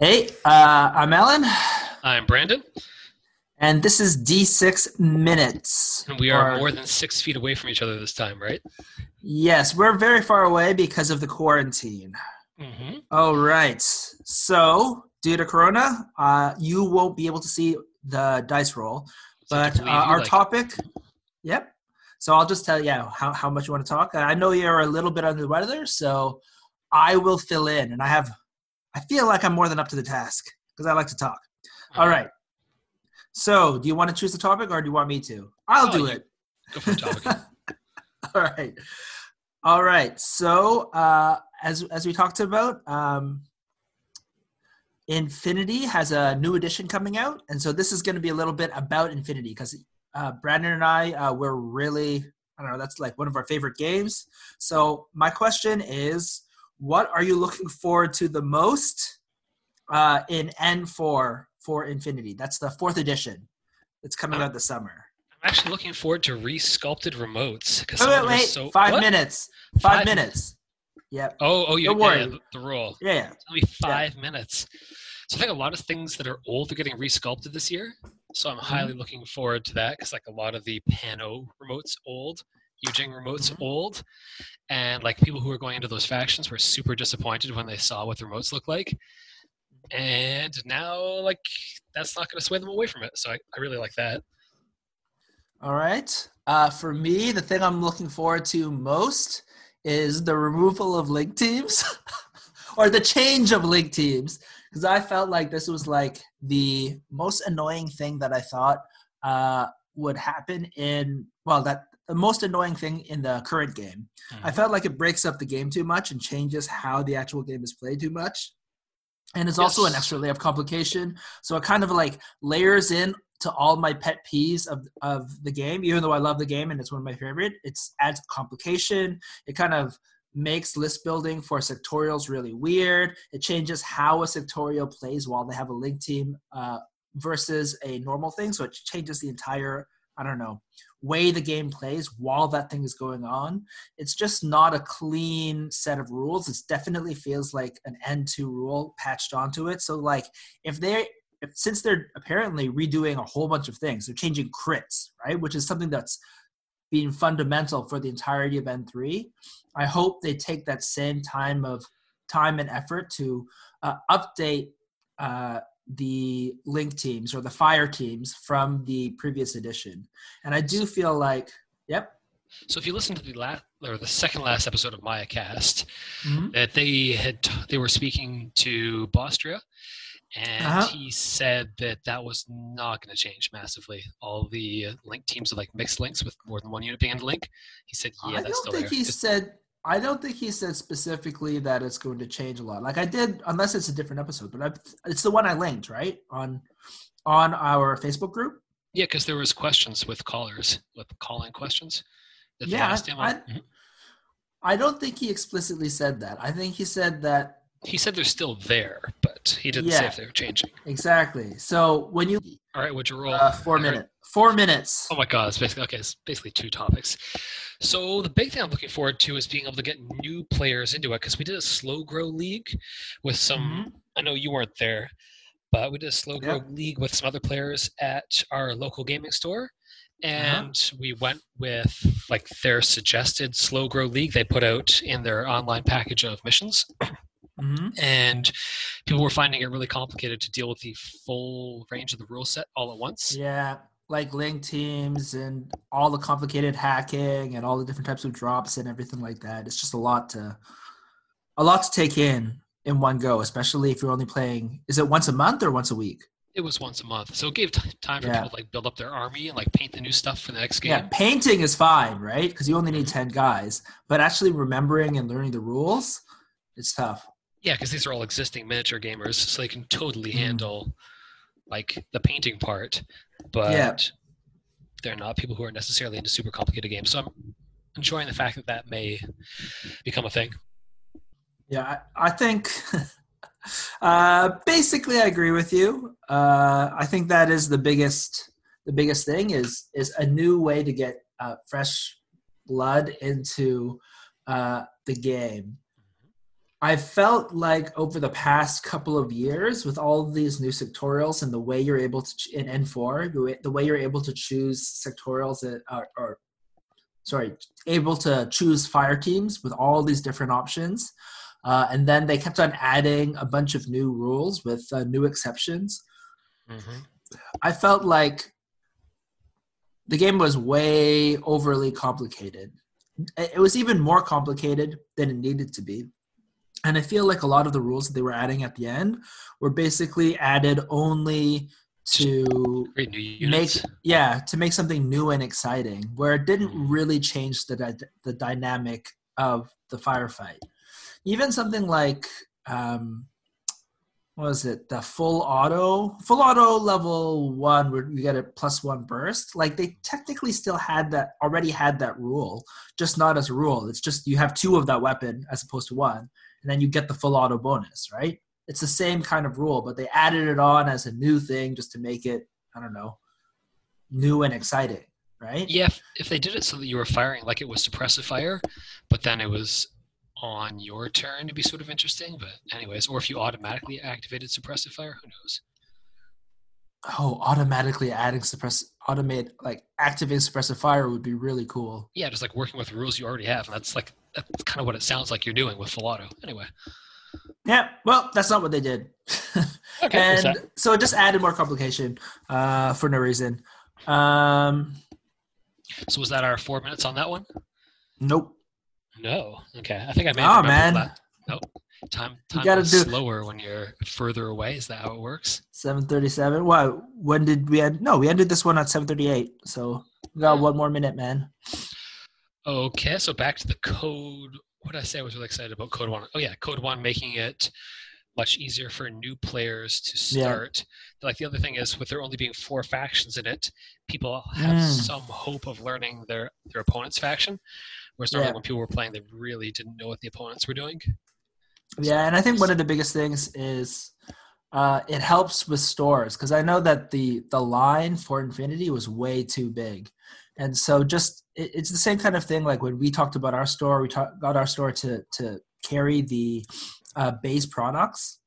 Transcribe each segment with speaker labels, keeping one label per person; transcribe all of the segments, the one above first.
Speaker 1: Hey, uh, I'm Alan.
Speaker 2: I'm Brandon,
Speaker 1: and this is D6 Minutes.
Speaker 2: and we are
Speaker 1: Or-
Speaker 2: more than six feet away from each other this time, right?
Speaker 1: Yes, we're very far away because of the quarantine.
Speaker 2: Mm-hmm.
Speaker 1: All right. So, due to Corona, uh, you won't be able to see the dice roll. But uh, our topic, yep. So I'll just tell you how, how much you want to talk. I know you're a little bit under the weather, so I will fill in. And I have, I feel like I'm more than up to the task because I like to talk. All right. So, do you want to choose the topic or do you want me to? I'll
Speaker 2: Oh,
Speaker 1: do it.
Speaker 2: Go for the topic.
Speaker 1: All right. All right. So, uh, as as we talked about, um, Infinity has a new edition coming out, and so this is going to be a little bit about Infinity because uh, Brandon and I uh, we're really I don't know that's like one of our favorite games. So my question is, what are you looking forward to the most uh, in N4 for Infinity? That's the fourth edition. It's coming out this summer.
Speaker 2: I'm actually looking forward to re-sculpted remotes because
Speaker 1: Wait, wait, wait.
Speaker 2: so
Speaker 1: Five
Speaker 2: What?
Speaker 1: minutes. Five,
Speaker 2: Five
Speaker 1: minutes. Yep.
Speaker 2: Oh, oh,
Speaker 1: Don't
Speaker 2: yeah, yeah, the, the rule.
Speaker 1: Yeah, yeah.
Speaker 2: It's only five minutes. So I think a lot of things that are old are getting re-sculpted this year. So I'm
Speaker 1: Mm-hmm.
Speaker 2: highly looking forward to that because like a lot of the Pano remotes old, Yujing remotes
Speaker 1: Mhm.
Speaker 2: old, and like people who are going into those factions were super disappointed when they saw what the remotes look like. And now like that's not going to sway them away from it. So I, I really like that.
Speaker 1: All right. Uh, for me, the thing I'm looking forward to most is the removal of link teams or the change of link teams because I felt like this was like the most annoying thing that I thought uh, would happen in, well, that the most annoying thing in the current game. I
Speaker 2: Mhm.
Speaker 1: felt like it breaks up the game too much and changes how the actual game is played too much. And it's also an extra layer of complication. So it kind of like layers in to all my pet peeves of, of the game, even though I love the game and it's one of my favorite. It adds complication. It kind of makes list building for sectorials really weird. It changes how a sectorial plays while they have a link team uh, versus a normal thing. So it changes the entire, I don't know, way the game plays while that thing is going on it's just not a clean set of rules. It definitely feels like an N2 rule patched onto it. So like if they if, since they're apparently redoing a whole bunch of things, they're changing crits, right? Which is something that's being fundamental for the entirety of N3. I hope they take that same time of time and effort to uh, update uh, the link teams or the fire teams from the previous edition. And I do feel like, yep.
Speaker 2: So if you listen to the last or the second last episode of Maya Cast,
Speaker 1: Mhm.
Speaker 2: that they had they were speaking to Bostria, and
Speaker 1: Uh-huh.
Speaker 2: he said that that was not going to change massively. All the link teams are like mixed links with more than one unit being in the link. He said, "Yeah,
Speaker 1: I
Speaker 2: that's
Speaker 1: don't
Speaker 2: still
Speaker 1: think
Speaker 2: there."
Speaker 1: he
Speaker 2: Just-
Speaker 1: said. I don't think he said specifically that it's going to change a lot. Like I did, unless it's a different episode, but I, it's the one I linked right on on our Facebook group.
Speaker 2: yeah, because there was questions with callers with calling questions
Speaker 1: Yeah,
Speaker 2: asked him.
Speaker 1: I-
Speaker 2: on- Mhm.
Speaker 1: I don't think he explicitly said that. I think he said that
Speaker 2: He said they're still there, but he didn't say if they were changing.
Speaker 1: exactly. So when you
Speaker 2: All right, would you roll?
Speaker 1: uh, four
Speaker 2: I heard-
Speaker 1: minute, four minutes.
Speaker 2: Oh my god, it's basically okay. It's basically two topics. So the big thing I'm looking forward to is being able to get new players into it because we did a slow grow league with some.
Speaker 1: Mm-hmm.
Speaker 2: I know you weren't there, but we did a slow grow league with some other players at our local gaming store,
Speaker 1: Uh-huh.
Speaker 2: and we went with like their suggested slow grow league they put out in their online package of missions,
Speaker 1: hmm
Speaker 2: and people were finding it really complicated to deal with the full range of the rule set all at once.
Speaker 1: Yeah, like link teams and all the complicated hacking and all the different types of drops and everything like that. It's just a lot to a lot to take in in one go, especially if you're only playing. Is it once a month or once a week?
Speaker 2: it was once a month so it gave t- time for
Speaker 1: Yeah.
Speaker 2: people to like build up their army and like paint the new stuff for the next game
Speaker 1: Yeah, painting is fine, right? Because you only need ten guys. But actually remembering and learning the rules, it's tough.
Speaker 2: yeah because these are all existing miniature gamers so they can totally
Speaker 1: Mm.
Speaker 2: handle like the painting part but
Speaker 1: Yeah.
Speaker 2: they're not people who are necessarily into super complicated games so i'm enjoying the fact that that may become a thing
Speaker 1: Yeah, I, I think uh, basically I agree with you. Uh, I think that is the biggest the biggest thing is is a new way to get uh, fresh blood into uh, the game. I felt like over the past couple of years, with all these new sectorials and the way you're able to ch- in N4, the way, the way you're able to choose sectorials that are, are, sorry, able to choose fire teams with all these different options, uh, and then they kept on adding a bunch of new rules with uh, new exceptions.
Speaker 2: Mm-hmm.
Speaker 1: I felt like the game was way overly complicated. It was even more complicated than it needed to be and I feel like a lot of the rules that they were adding at the end were basically added only to
Speaker 2: Great new units.
Speaker 1: make yeah to make something new and exciting, where it didn't
Speaker 2: Mhm.
Speaker 1: really change the dy- the dynamic of the firefight. Even something like um, what was it? The full auto, full auto level one, where you get a plus one burst. Like they technically still had that already had that rule, just not as a rule. It's just you have two of that weapon as opposed to one, and then you get the full auto bonus, right? It's the same kind of rule, but they added it on as a new thing just to make it, I don't know, new and exciting, right?
Speaker 2: Yeah, if, if they did it so that you were firing like it was suppressive fire, but then it was on your turn to be sort of interesting. But anyways, or if you automatically activated suppressive fire, who knows?
Speaker 1: Oh, automatically adding suppress, automate like activating suppressive fire would be really cool.
Speaker 2: Yeah, just like working with the rules you already have, and that's like that's kind of what it sounds like you're doing with full auto. Anyway,
Speaker 1: Yeah, well, that's not what they did.
Speaker 2: okay.
Speaker 1: and so it just added more complication uh, for no reason. Um,
Speaker 2: so was that our four minutes on that one?
Speaker 1: nope.
Speaker 2: No. Okay, I think I made.
Speaker 1: Oh man,
Speaker 2: That. Nope. Time
Speaker 1: You
Speaker 2: time
Speaker 1: gotta
Speaker 2: is
Speaker 1: do-
Speaker 2: slower when you're further away. Is that how it works?
Speaker 1: seven thirty-seven. What? When did we end? No, we ended this one at seven thirty-eight. So we got
Speaker 2: Yeah.
Speaker 1: one more minute, man.
Speaker 2: Okay, so back to the code. What did I say? I was really excited about Code One. Oh yeah, Code One making it much easier for new players to
Speaker 1: Yeah.
Speaker 2: start. Like the other thing is, with there only being four factions in it, people have
Speaker 1: Mm.
Speaker 2: some hope of learning their their opponent's faction. Whereas normally
Speaker 1: Yeah.
Speaker 2: when people were playing, they really didn't know what the opponents were doing.
Speaker 1: Yeah, and I think one of the biggest things is uh, it helps with stores because I know that the the line for Infinity was way too big, and so just it, it's the same kind of thing. Like when we talked about our store, we talk, got our store to to carry the uh, base products.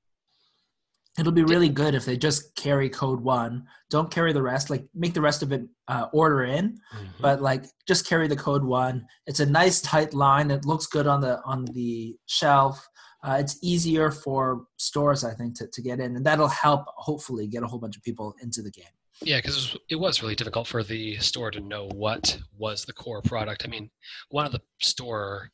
Speaker 1: It'll be really good if they just carry code one. Don't carry the rest. Like make the rest of it uh, order in, but like just carry the code one. It's a nice tight line. It looks good on the on the shelf. Uh, it's easier for stores, I think, to, to get in, and that'll help hopefully get a whole bunch of people into the game.
Speaker 2: Yeah, because it was really difficult for the store to know what was the core product. I mean, one of the store,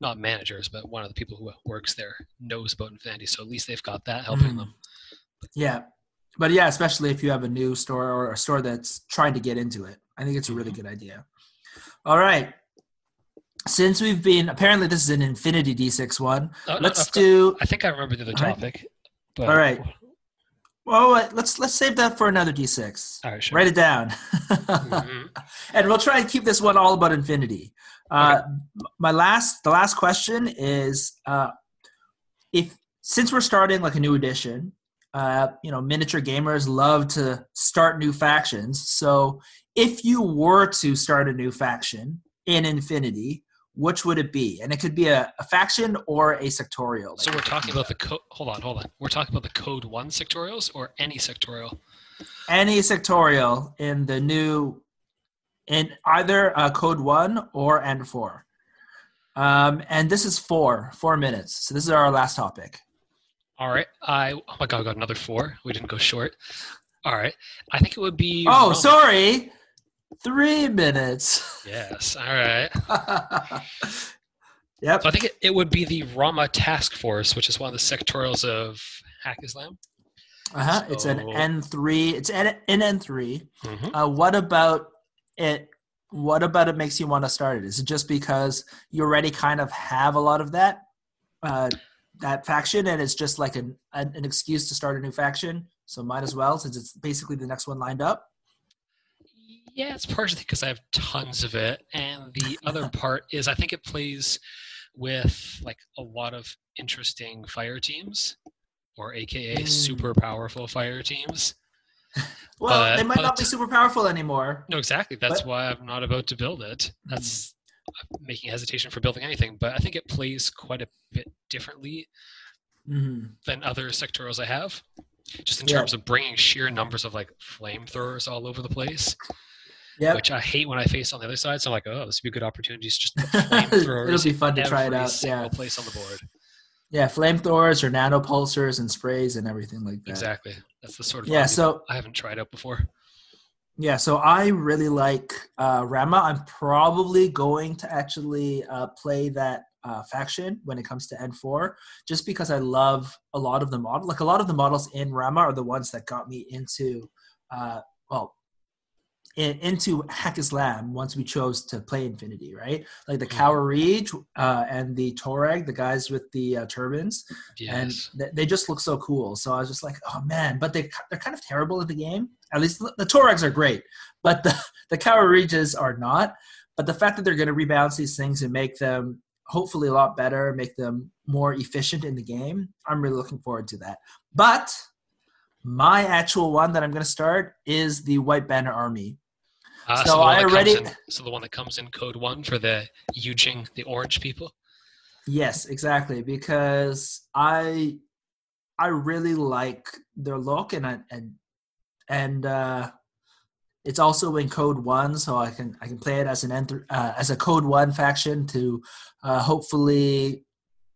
Speaker 2: not managers, but one of the people who works there knows about Infinity, so at least they've got that helping
Speaker 1: Mhm.
Speaker 2: them.
Speaker 1: Yeah, but yeah, especially if you have a new store or a store that's trying to get into it, I think it's a really
Speaker 2: Mhm.
Speaker 1: good idea. All right. Since we've been apparently this is an Infinity D6 one,
Speaker 2: Oh, no,
Speaker 1: let's
Speaker 2: I've got-
Speaker 1: do.
Speaker 2: I think I remember the other
Speaker 1: All right.
Speaker 2: topic. But,
Speaker 1: All right. Well, let's let's save that for another D6.
Speaker 2: All right, sure.
Speaker 1: Write it down.
Speaker 2: Mhm.
Speaker 1: and we'll try and keep this one all about infinity. Uh, My last, the last question is, uh, if since we're starting like a new edition, uh, you know, miniature gamers love to start new factions. So, if you were to start a new faction in Infinity, which would it be? And it could be a, a faction or a sectorial.
Speaker 2: So we're talking about the code. Hold on, hold on. We're talking about the code one sectorials or any sectorial.
Speaker 1: any sectorial in the new in either uh, code one or N4 um, and this is four four minutes so this is our last topic
Speaker 2: All right. I oh my god, I got another four. We didn't go short. All right. I think it would be.
Speaker 1: oh sorry three minutes
Speaker 2: Yes. All right.
Speaker 1: yep
Speaker 2: So I think it, it would be the Ramah Taskforce, which is one of the sectorials of Haqqislam.
Speaker 1: uh-huh. it's an n3 it's an, an n3
Speaker 2: Mm-hmm.
Speaker 1: uh, what about it what about it makes you want to start it is it just because you already kind of have a lot of that uh, that faction and it's just like an, an an excuse to start a new faction so might as well since it's basically the next one lined up
Speaker 2: Yeah, it's partially because I have tons of it, and the other part is I think it plays with like a lot of interesting fire teams, or AKA
Speaker 1: Mm.
Speaker 2: super powerful fire teams.
Speaker 1: well
Speaker 2: But-
Speaker 1: they might not be super powerful anymore
Speaker 2: No, exactly. That's
Speaker 1: But-
Speaker 2: why I'm not about to build it. That's making hesitation for building anything, but I think it plays quite a bit differently
Speaker 1: Mhm.
Speaker 2: than other sectorals I have. Just in
Speaker 1: Yeah.
Speaker 2: terms of bringing sheer numbers of like flamethrowers all over the place,
Speaker 1: Yep.
Speaker 2: which I hate when I face on the other side. So I'm like, oh, this would be good opportunities just to flamethrowers.
Speaker 1: It'll be fun to try it out, yeah.
Speaker 2: place on the board.
Speaker 1: Yeah, flamethrowers or nanopulsers and sprays and everything like that.
Speaker 2: Exactly. That's the sort of
Speaker 1: Yeah, so
Speaker 2: I haven't tried out before.
Speaker 1: Yeah, so I really like uh, Ramah. I'm probably going to actually uh, play that uh, faction when it comes to N4, just because I love a lot of the model. Like a lot of the models in Ramah are the ones that got me into, uh, well, in, into Haqqislam once we chose to play Infinity, right? Like the
Speaker 2: Mhm.
Speaker 1: Khawarij uh, and the Torag, the guys with the uh, turbans and th- they just look so cool. So I was just like, oh man, but they they're kind of terrible at the game. At least the, the Torags are great, but the the Khawarijs are not. But the fact that they're going to rebalance these things and make them hopefully a lot better, make them more efficient in the game, I'm really looking forward to that. But my actual one that I'm going to start is the White Banner Army.
Speaker 2: Ah,
Speaker 1: so
Speaker 2: the one
Speaker 1: I
Speaker 2: that comes
Speaker 1: already-
Speaker 2: in- so the one that comes in code one for the Yujing, the orange people.
Speaker 1: Yes, exactly. Because I I really like their look and I, and and uh, it's also in Code One, so I can I can play it as an enter, uh, as a Code One faction to uh, hopefully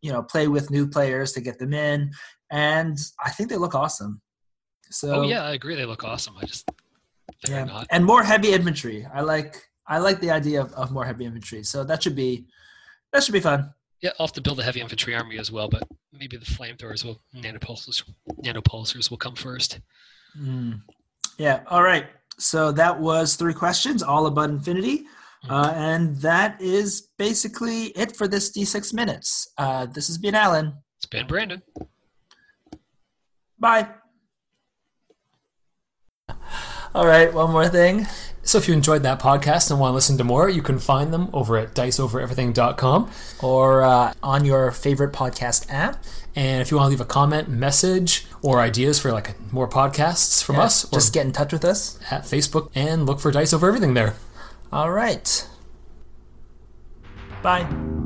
Speaker 1: you know play with new players to get them in, and I think they look awesome. So
Speaker 2: oh yeah, I agree. They look awesome. I just
Speaker 1: yeah,
Speaker 2: not.
Speaker 1: and more heavy infantry. I like I like the idea of, of more heavy infantry. So that should be that should be fun.
Speaker 2: Yeah, I'll have to build a heavy infantry army as well, but maybe the flamethrowers will nanopulsers nanopulsers will come first.
Speaker 1: Mm. Yeah. All right. So that was three questions, all about Infinity. Uh, and that is basically it for this D6 minutes. Uh, this has been Alan.
Speaker 2: It's been Brandon.
Speaker 1: Bye. All right. One more thing.
Speaker 3: So if you enjoyed that podcast and want to listen to more, you can find them over at diceovereverything.com.
Speaker 1: Or uh, on your favorite podcast app.
Speaker 3: And if you want to leave a comment, message, or ideas for like more podcasts from
Speaker 1: Yeah,
Speaker 3: us, or
Speaker 1: Just get in touch with us.
Speaker 3: at Facebook and look for Dice Over Everything there.
Speaker 1: All right. Bye.